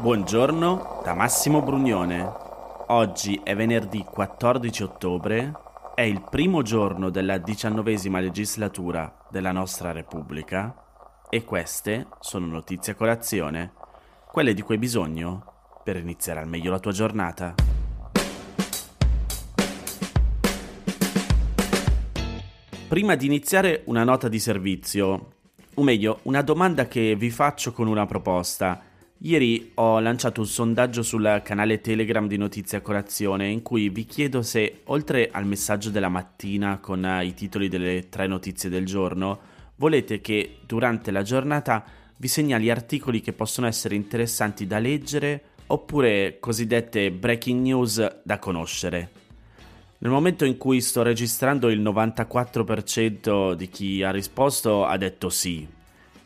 Buongiorno da Massimo Brugnone. Oggi è venerdì 14 ottobre, è il primo giorno della diciannovesima legislatura della nostra Repubblica e queste sono notizie a colazione, quelle di cui hai bisogno per iniziare al meglio la tua giornata. Prima di iniziare una nota di servizio, o meglio, una domanda che vi faccio con una proposta. Ieri ho lanciato un sondaggio sul canale Telegram di Notizie a Colazione in cui vi chiedo se, oltre al messaggio della mattina con i titoli delle tre notizie del giorno, volete che durante la giornata vi segnali articoli che possono essere interessanti da leggere oppure cosiddette breaking news da conoscere. Nel momento in cui sto registrando il 94% di chi ha risposto ha detto sì.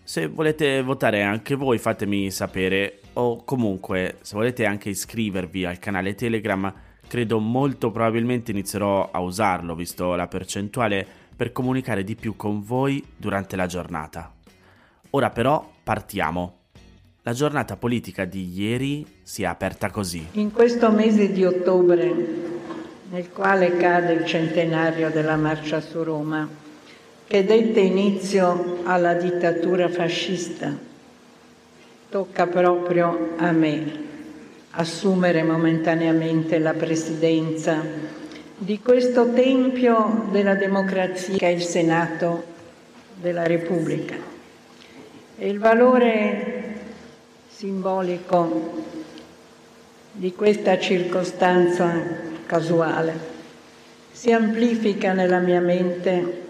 Se volete votare anche voi fatemi sapere o comunque se volete anche iscrivervi al canale Telegram credo molto probabilmente inizierò a usarlo visto la percentuale per comunicare di più con voi durante la giornata. Ora però partiamo. La giornata politica di ieri si è aperta così. In questo mese di ottobre nel quale cade il centenario della marcia su Roma, che dette inizio alla dittatura fascista. Tocca proprio a me assumere momentaneamente la presidenza di questo tempio della democrazia che è il Senato della Repubblica. E il valore simbolico di questa circostanza casuale, si amplifica nella mia mente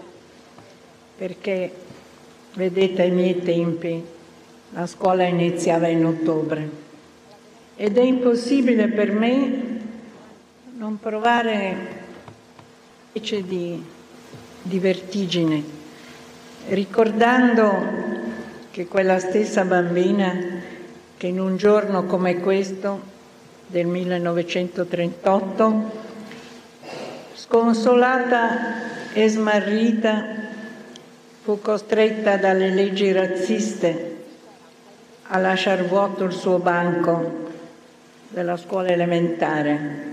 perché, vedete, ai miei tempi la scuola iniziava in ottobre. Ed è impossibile per me non provare specie di, di vertigine, ricordando che quella stessa bambina che in un giorno come questo del 1938, sconsolata e smarrita, fu costretta dalle leggi razziste a lasciar vuoto il suo banco della scuola elementare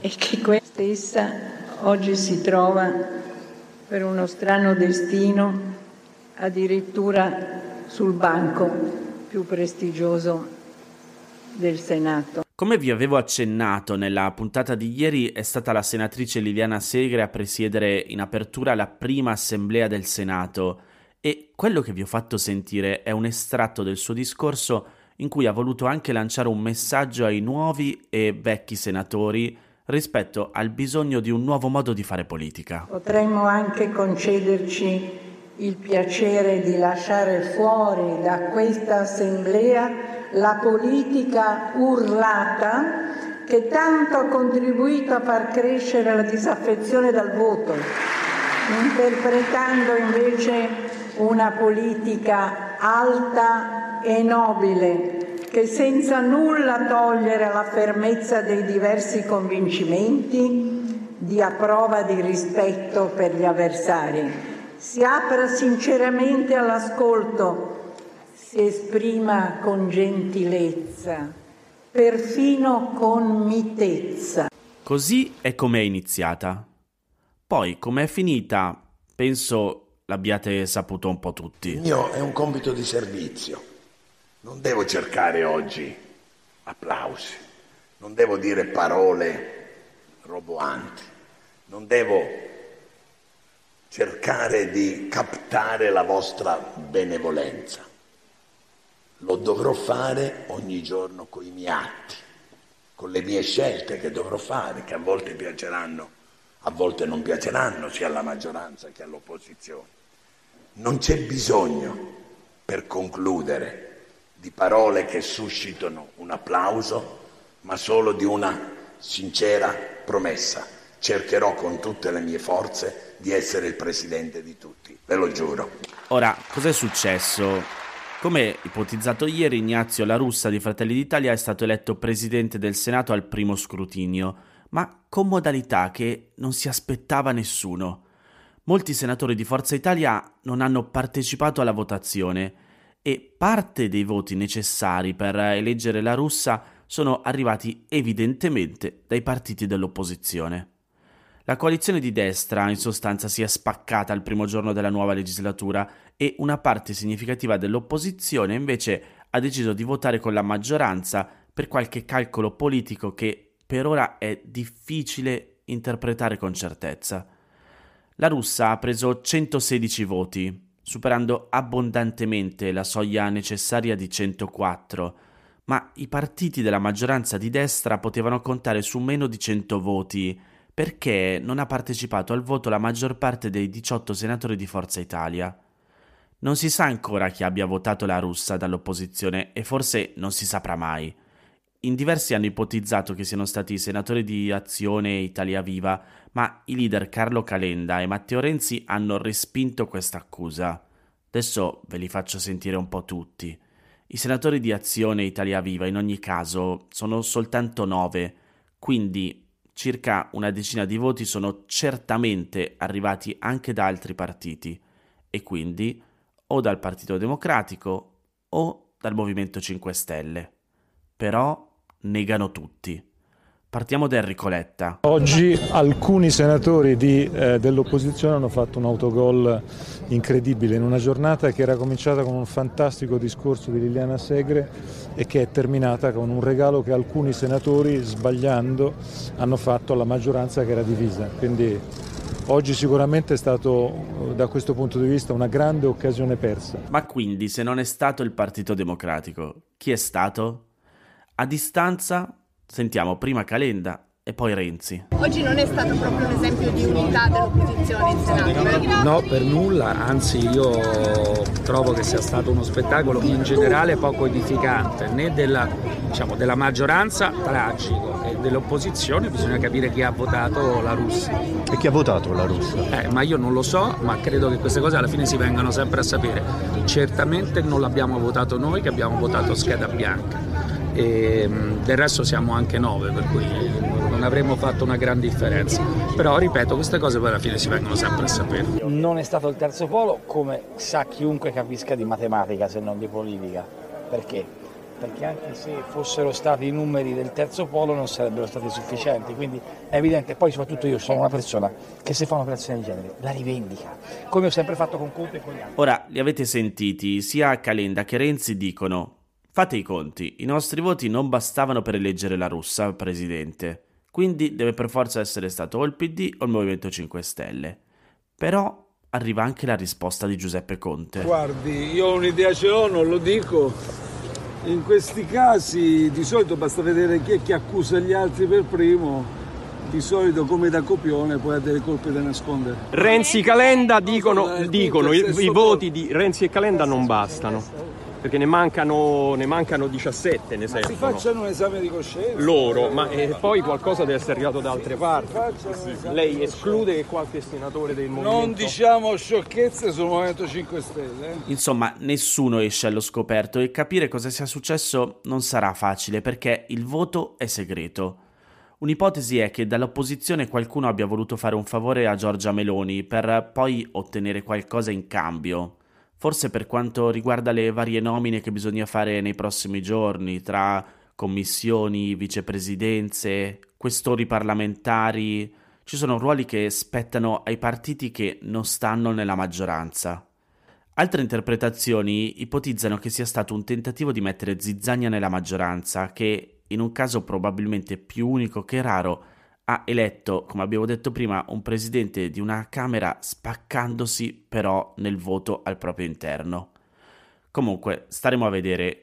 e che questa stessa oggi si trova per uno strano destino addirittura sul banco più prestigioso del Senato. Come vi avevo accennato nella puntata di ieri, è stata la senatrice Liliana Segre a presiedere in apertura la prima assemblea del Senato e quello che vi ho fatto sentire è un estratto del suo discorso in cui ha voluto anche lanciare un messaggio ai nuovi e vecchi senatori rispetto al bisogno di un nuovo modo di fare politica. Potremmo anche concederci il piacere di lasciare fuori da questa assemblea la politica urlata che tanto ha contribuito a far crescere la disaffezione dal voto, interpretando invece una politica alta e nobile che senza nulla togliere alla fermezza dei diversi convincimenti dia prova di rispetto per gli avversari. Si apra sinceramente all'ascolto si esprima con gentilezza, perfino con mitezza. Così è come è iniziata. Poi, come è finita, penso l'abbiate saputo un po' tutti. Il mio è un compito di servizio. Non devo cercare oggi applausi, non devo dire parole roboanti, non devo cercare di captare la vostra benevolenza lo dovrò fare ogni giorno con i miei atti, con le mie scelte che dovrò fare, che a volte piaceranno, a volte non piaceranno sia alla maggioranza che all'opposizione. Non c'è bisogno, per concludere, di parole che suscitano un applauso, ma solo di una sincera promessa. Cercherò con tutte le mie forze di essere il presidente di tutti, ve lo giuro. Ora, cos'è successo? Come ipotizzato ieri, Ignazio La Russa di Fratelli d'Italia è stato eletto presidente del Senato al primo scrutinio, ma con modalità che non si aspettava nessuno. Molti senatori di Forza Italia non hanno partecipato alla votazione e parte dei voti necessari per eleggere la russa sono arrivati evidentemente dai partiti dell'opposizione. La coalizione di destra in sostanza si è spaccata al primo giorno della nuova legislatura e una parte significativa dell'opposizione invece ha deciso di votare con la maggioranza per qualche calcolo politico che per ora è difficile interpretare con certezza. La russa ha preso 116 voti, superando abbondantemente la soglia necessaria di 104, ma i partiti della maggioranza di destra potevano contare su meno di 100 voti perché non ha partecipato al voto la maggior parte dei 18 senatori di Forza Italia. Non si sa ancora chi abbia votato la russa dall'opposizione e forse non si saprà mai. In diversi hanno ipotizzato che siano stati i senatori di Azione e Italia Viva, ma i leader Carlo Calenda e Matteo Renzi hanno respinto questa accusa. Adesso ve li faccio sentire un po' tutti. I senatori di Azione e Italia Viva in ogni caso sono soltanto nove, quindi circa una decina di voti sono certamente arrivati anche da altri partiti e quindi o dal Partito Democratico o dal Movimento 5 Stelle. Però negano tutti. Partiamo da Enrico Letta. Oggi alcuni senatori di, eh, dell'opposizione hanno fatto un autogol incredibile in una giornata che era cominciata con un fantastico discorso di Liliana Segre e che è terminata con un regalo che alcuni senatori, sbagliando, hanno fatto alla maggioranza che era divisa. Quindi oggi sicuramente è stato da questo punto di vista una grande occasione persa. Ma quindi se non è stato il Partito Democratico, chi è stato? A distanza sentiamo prima Calenda e poi Renzi. Oggi non è stato proprio un esempio di unità dell'opposizione in Senato. No, per nulla, anzi io trovo che sia stato uno spettacolo in generale poco edificante, né della, diciamo, della maggioranza tragico e dell'opposizione bisogna capire chi ha votato la Russia. E chi ha votato la Russia? Eh, ma io non lo so, ma credo che queste cose alla fine si vengano sempre a sapere. Certamente non l'abbiamo votato noi che abbiamo votato scheda bianca e del resto siamo anche nove, per cui non avremmo fatto una gran differenza. Però ripeto, queste cose poi alla fine si vengono sempre a sapere. Non è stato il terzo polo, come sa chiunque capisca di matematica se non di politica. Perché? Perché anche se fossero stati i numeri del terzo polo non sarebbero stati sufficienti, quindi è evidente, poi soprattutto io sono una persona che se fa un'operazione del genere la rivendica, come ho sempre fatto con Conte e con gli altri. Ora, li avete sentiti, sia Calenda che Renzi dicono Fate i conti, i nostri voti non bastavano per eleggere la russa presidente, quindi deve per forza essere stato o il PD o il Movimento 5 Stelle. Però arriva anche la risposta di Giuseppe Conte. Guardi, io un'idea ce l'ho, non lo dico. In questi casi di solito basta vedere chi è che accusa gli altri per primo. Di solito come da copione poi ha delle colpe da nascondere. Renzi e Calenda dicono, dicono i, i voti di Renzi e Calenda non bastano perché ne mancano, ne mancano 17, ne servono. Si facciano un esame di coscienza. Loro, ma eh, poi qualcosa deve essere arrivato da altre parti. Lei esclude che qualche senatore del movimento... Non diciamo sciocchezze sul Movimento 5 Stelle. Eh? Insomma, nessuno esce allo scoperto e capire cosa sia successo non sarà facile perché il voto è segreto. Un'ipotesi è che dall'opposizione qualcuno abbia voluto fare un favore a Giorgia Meloni per poi ottenere qualcosa in cambio forse per quanto riguarda le varie nomine che bisogna fare nei prossimi giorni tra commissioni, vicepresidenze, questori parlamentari, ci sono ruoli che spettano ai partiti che non stanno nella maggioranza. Altre interpretazioni ipotizzano che sia stato un tentativo di mettere zizzania nella maggioranza, che, in un caso probabilmente più unico che raro, ha eletto, come abbiamo detto prima, un presidente di una Camera spaccandosi però nel voto al proprio interno. Comunque, staremo a vedere.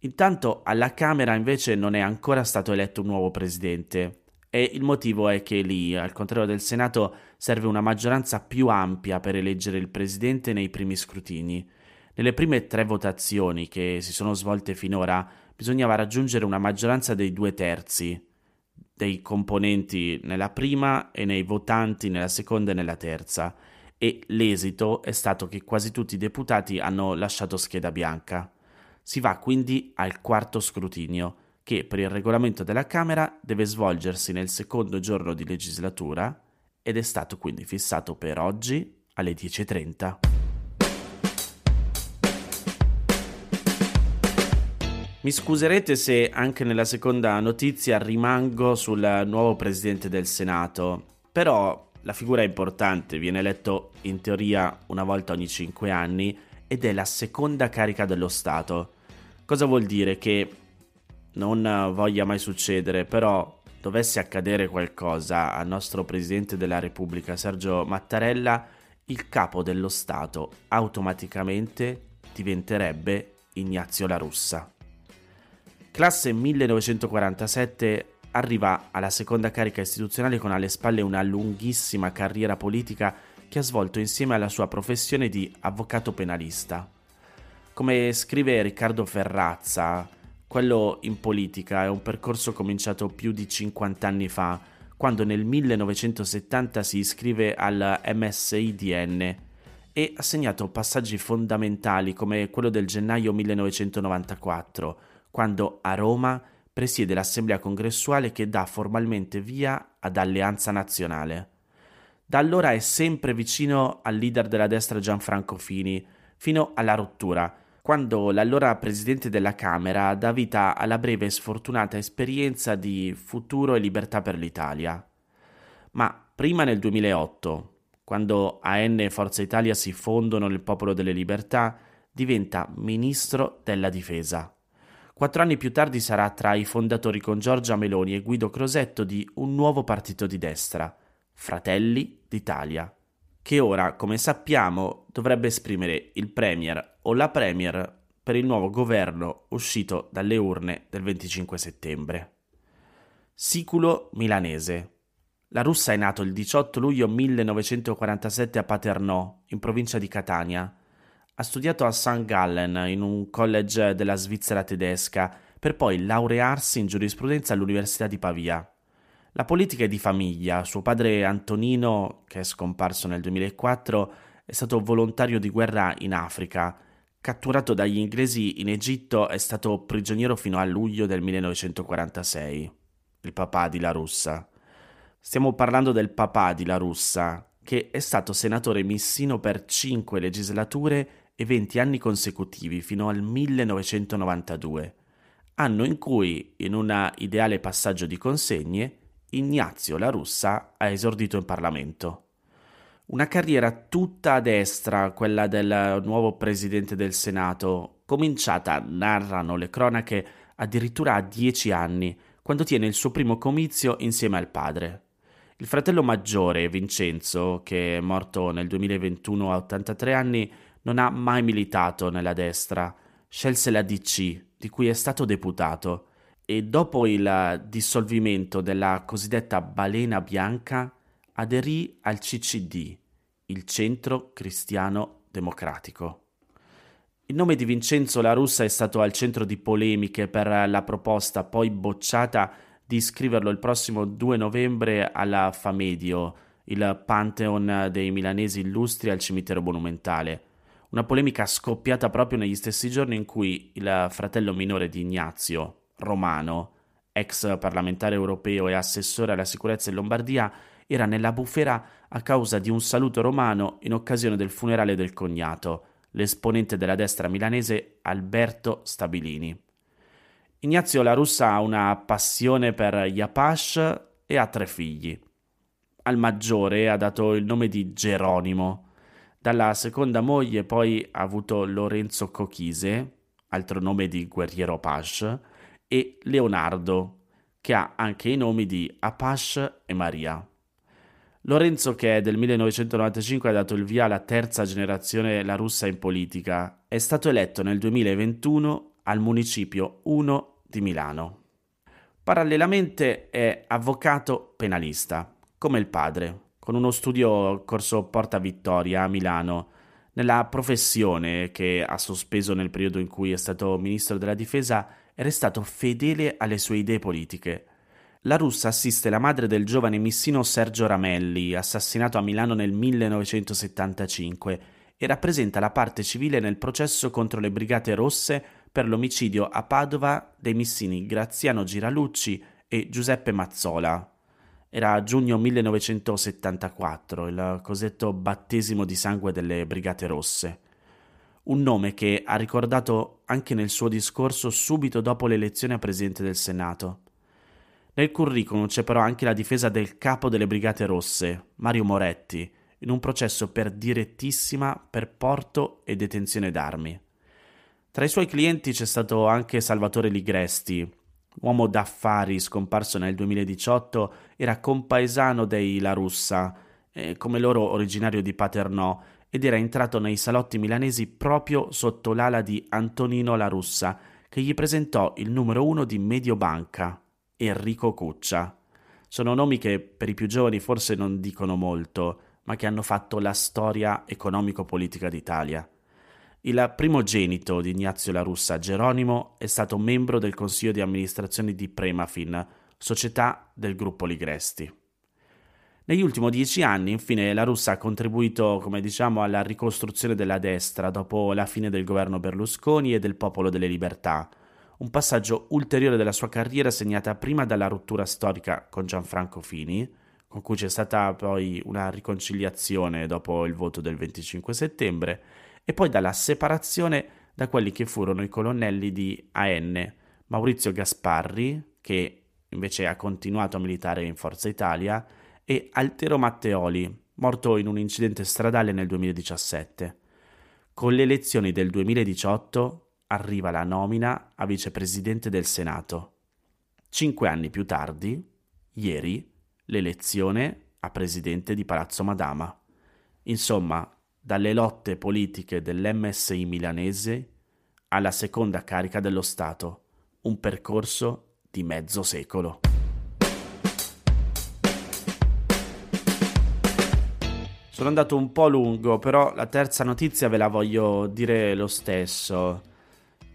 Intanto alla Camera invece non è ancora stato eletto un nuovo presidente e il motivo è che lì, al contrario del Senato, serve una maggioranza più ampia per eleggere il presidente nei primi scrutini. Nelle prime tre votazioni che si sono svolte finora bisognava raggiungere una maggioranza dei due terzi, dei componenti nella prima e nei votanti nella seconda e nella terza e l'esito è stato che quasi tutti i deputati hanno lasciato scheda bianca. Si va quindi al quarto scrutinio, che per il regolamento della Camera deve svolgersi nel secondo giorno di legislatura ed è stato quindi fissato per oggi alle 10.30. Mi scuserete se anche nella seconda notizia rimango sul nuovo presidente del Senato, però la figura è importante, viene eletto in teoria una volta ogni cinque anni ed è la seconda carica dello Stato. Cosa vuol dire? Che non voglia mai succedere, però dovesse accadere qualcosa al nostro Presidente della Repubblica Sergio Mattarella, il capo dello Stato automaticamente diventerebbe Ignazio La Russa. Classe 1947 arriva alla seconda carica istituzionale con alle spalle una lunghissima carriera politica che ha svolto insieme alla sua professione di avvocato penalista. Come scrive Riccardo Ferrazza, quello in politica è un percorso cominciato più di 50 anni fa, quando nel 1970 si iscrive al MSIDN e ha segnato passaggi fondamentali come quello del gennaio 1994, quando a Roma presiede l'assemblea congressuale che dà formalmente via ad Alleanza Nazionale. Da allora è sempre vicino al leader della destra Gianfranco Fini, fino alla rottura, quando l'allora presidente della Camera dà vita alla breve e sfortunata esperienza di Futuro e Libertà per l'Italia. Ma prima nel 2008, quando AN e Forza Italia si fondono nel Popolo delle Libertà, diventa ministro della Difesa. Quattro anni più tardi sarà tra i fondatori con Giorgia Meloni e Guido Crosetto di un nuovo partito di destra, Fratelli d'Italia, che ora, come sappiamo, dovrebbe esprimere il Premier o la Premier per il nuovo governo uscito dalle urne del 25 settembre. Siculo milanese. La russa è nato il 18 luglio 1947 a Paternò, in provincia di Catania ha studiato a St. Gallen in un college della Svizzera tedesca per poi laurearsi in giurisprudenza all'Università di Pavia. La politica è di famiglia, suo padre Antonino, che è scomparso nel 2004, è stato volontario di guerra in Africa. Catturato dagli inglesi in Egitto, è stato prigioniero fino a luglio del 1946. Il papà di La Russa. Stiamo parlando del papà di La Russa, che è stato senatore missino per cinque legislature e 20 anni consecutivi fino al 1992, anno in cui, in un ideale passaggio di consegne, Ignazio La Russa ha esordito in Parlamento. Una carriera tutta a destra, quella del nuovo presidente del Senato, cominciata, narrano le cronache, addirittura a dieci anni, quando tiene il suo primo comizio insieme al padre. Il fratello maggiore, Vincenzo, che è morto nel 2021 a 83 anni, non ha mai militato nella destra, scelse la DC, di cui è stato deputato, e dopo il dissolvimento della cosiddetta balena bianca aderì al CCD, il Centro Cristiano Democratico. Il nome di Vincenzo La Russa è stato al centro di polemiche per la proposta poi bocciata di iscriverlo il prossimo 2 novembre alla Famedio, il Pantheon dei milanesi illustri al cimitero monumentale. Una polemica scoppiata proprio negli stessi giorni in cui il fratello minore di Ignazio, Romano, ex parlamentare europeo e assessore alla sicurezza in Lombardia, era nella bufera a causa di un saluto romano in occasione del funerale del cognato, l'esponente della destra milanese Alberto Stabilini. Ignazio La Russa ha una passione per gli Apache e ha tre figli. Al maggiore ha dato il nome di Geronimo, dalla seconda moglie poi ha avuto Lorenzo Cochise, altro nome di guerriero Apache, e Leonardo, che ha anche i nomi di Apache e Maria. Lorenzo, che è del 1995, ha dato il via alla terza generazione la russa in politica. È stato eletto nel 2021 al municipio 1 di Milano. Parallelamente è avvocato penalista, come il padre, con uno studio corso Porta Vittoria a Milano, nella professione che ha sospeso nel periodo in cui è stato ministro della difesa, è restato fedele alle sue idee politiche. La russa assiste la madre del giovane missino Sergio Ramelli, assassinato a Milano nel 1975, e rappresenta la parte civile nel processo contro le Brigate Rosse per l'omicidio a Padova dei missini Graziano Giralucci e Giuseppe Mazzola, era giugno 1974, il cosiddetto battesimo di sangue delle Brigate Rosse. un nome che ha ricordato anche nel suo discorso subito dopo l'elezione a Presidente del Senato. Nel curriculum c'è però anche la difesa del capo delle Brigate Rosse, Mario Moretti, in un processo per direttissima per porto e detenzione d'armi. Tra i suoi clienti c'è stato anche Salvatore Ligresti, uomo d'affari scomparso nel 2018, era compaesano dei La Russa, eh, come loro originario di Paternò, ed era entrato nei salotti milanesi proprio sotto l'ala di Antonino La Russa, che gli presentò il numero uno di Mediobanca, Enrico Cuccia. Sono nomi che per i più giovani forse non dicono molto, ma che hanno fatto la storia economico-politica d'Italia. Il primogenito di Ignazio La Russa, Geronimo, è stato membro del consiglio di amministrazione di Premafin, società del gruppo Ligresti. Negli ultimi dieci anni, infine, La Russa ha contribuito, come diciamo, alla ricostruzione della destra dopo la fine del governo Berlusconi e del Popolo delle Libertà, un passaggio ulteriore della sua carriera segnata prima dalla rottura storica con Gianfranco Fini, con cui c'è stata poi una riconciliazione dopo il voto del 25 settembre, e poi dalla separazione da quelli che furono i colonnelli di AN, Maurizio Gasparri, che invece ha continuato a militare in Forza Italia, e Altero Matteoli, morto in un incidente stradale nel 2017. Con le elezioni del 2018 arriva la nomina a vicepresidente del Senato. Cinque anni più tardi, ieri, l'elezione a presidente di Palazzo Madama. Insomma, dalle lotte politiche dell'MSI milanese alla seconda carica dello Stato, un percorso di mezzo secolo. Sono andato un po' lungo, però la terza notizia ve la voglio dire lo stesso.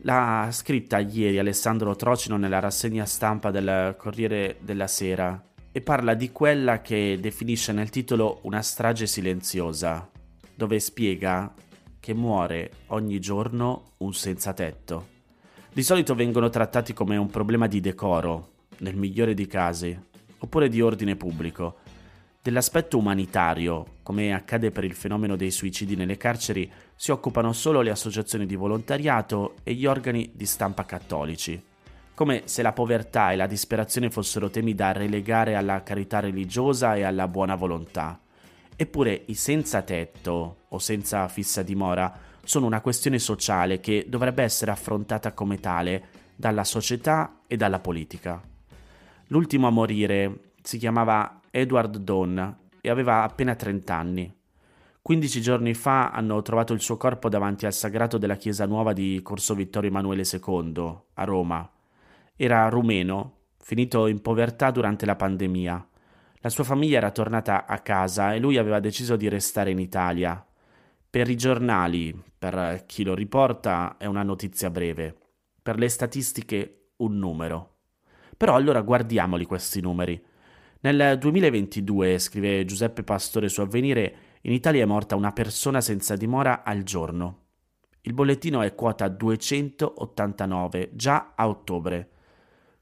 L'ha scritta ieri Alessandro Trocino nella rassegna stampa del Corriere della Sera e parla di quella che definisce nel titolo una strage silenziosa dove spiega che muore ogni giorno un senza tetto. Di solito vengono trattati come un problema di decoro, nel migliore dei casi, oppure di ordine pubblico. Dell'aspetto umanitario, come accade per il fenomeno dei suicidi nelle carceri, si occupano solo le associazioni di volontariato e gli organi di stampa cattolici, come se la povertà e la disperazione fossero temi da relegare alla carità religiosa e alla buona volontà. Eppure i senza tetto o senza fissa dimora sono una questione sociale che dovrebbe essere affrontata come tale dalla società e dalla politica. L'ultimo a morire si chiamava Edward Donn e aveva appena 30 anni. 15 giorni fa hanno trovato il suo corpo davanti al sagrato della chiesa nuova di Corso Vittorio Emanuele II, a Roma. Era rumeno, finito in povertà durante la pandemia la sua famiglia era tornata a casa e lui aveva deciso di restare in Italia. Per i giornali, per chi lo riporta, è una notizia breve. Per le statistiche, un numero. Però allora guardiamoli questi numeri. Nel 2022, scrive Giuseppe Pastore su Avvenire, in Italia è morta una persona senza dimora al giorno. Il bollettino è quota 289, già a ottobre.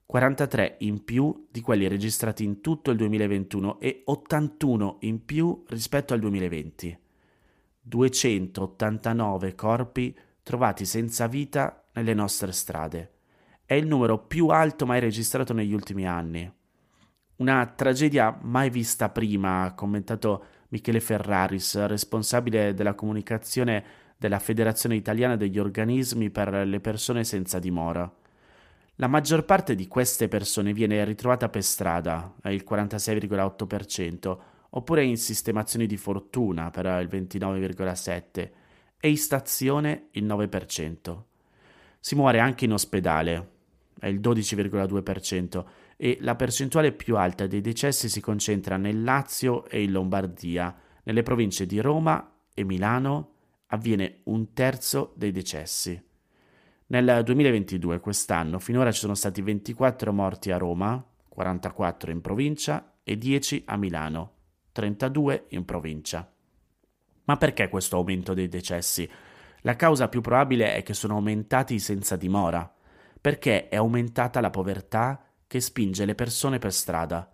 43 in più di quelli registrati in tutto il 2021 e 81 in più rispetto al 2020. 289 corpi trovati senza vita nelle nostre strade. È il numero più alto mai registrato negli ultimi anni. Una tragedia mai vista prima, ha commentato Michele Ferraris, responsabile della comunicazione della Federazione Italiana degli Organismi per le persone senza dimora. La maggior parte di queste persone viene ritrovata per strada, il 46,8%, oppure in sistemazioni di fortuna, per il 29,7%, e in stazione il 9%. Si muore anche in ospedale, è il 12,2%, e la percentuale più alta dei decessi si concentra nel Lazio e in Lombardia. Nelle province di Roma e Milano avviene un terzo dei decessi. Nel 2022, quest'anno, finora ci sono stati 24 morti a Roma, 44 in provincia e 10 a Milano, 32 in provincia. Ma perché questo aumento dei decessi? La causa più probabile è che sono aumentati senza dimora, perché è aumentata la povertà che spinge le persone per strada.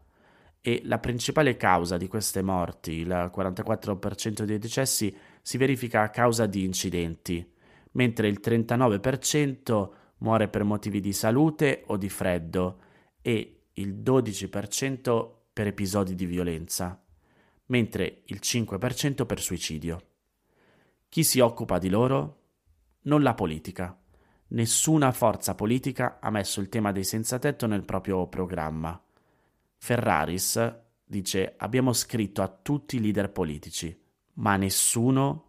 E la principale causa di queste morti, il 44% dei decessi, si verifica a causa di incidenti mentre il 39% muore per motivi di salute o di freddo e il 12% per episodi di violenza, mentre il 5% per suicidio. Chi si occupa di loro? Non la politica. Nessuna forza politica ha messo il tema dei senza tetto nel proprio programma. Ferraris dice abbiamo scritto a tutti i leader politici, ma nessuno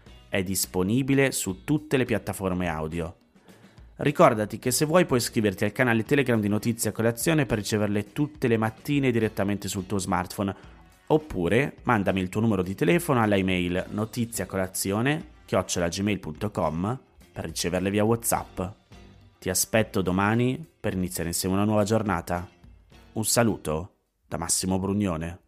È disponibile su tutte le piattaforme audio. Ricordati che se vuoi puoi iscriverti al canale Telegram di Notizie a Colazione per riceverle tutte le mattine direttamente sul tuo smartphone, oppure mandami il tuo numero di telefono alla email notiziacolazione-gmail.com per riceverle via Whatsapp. Ti aspetto domani per iniziare insieme una nuova giornata. Un saluto da Massimo Brugnone.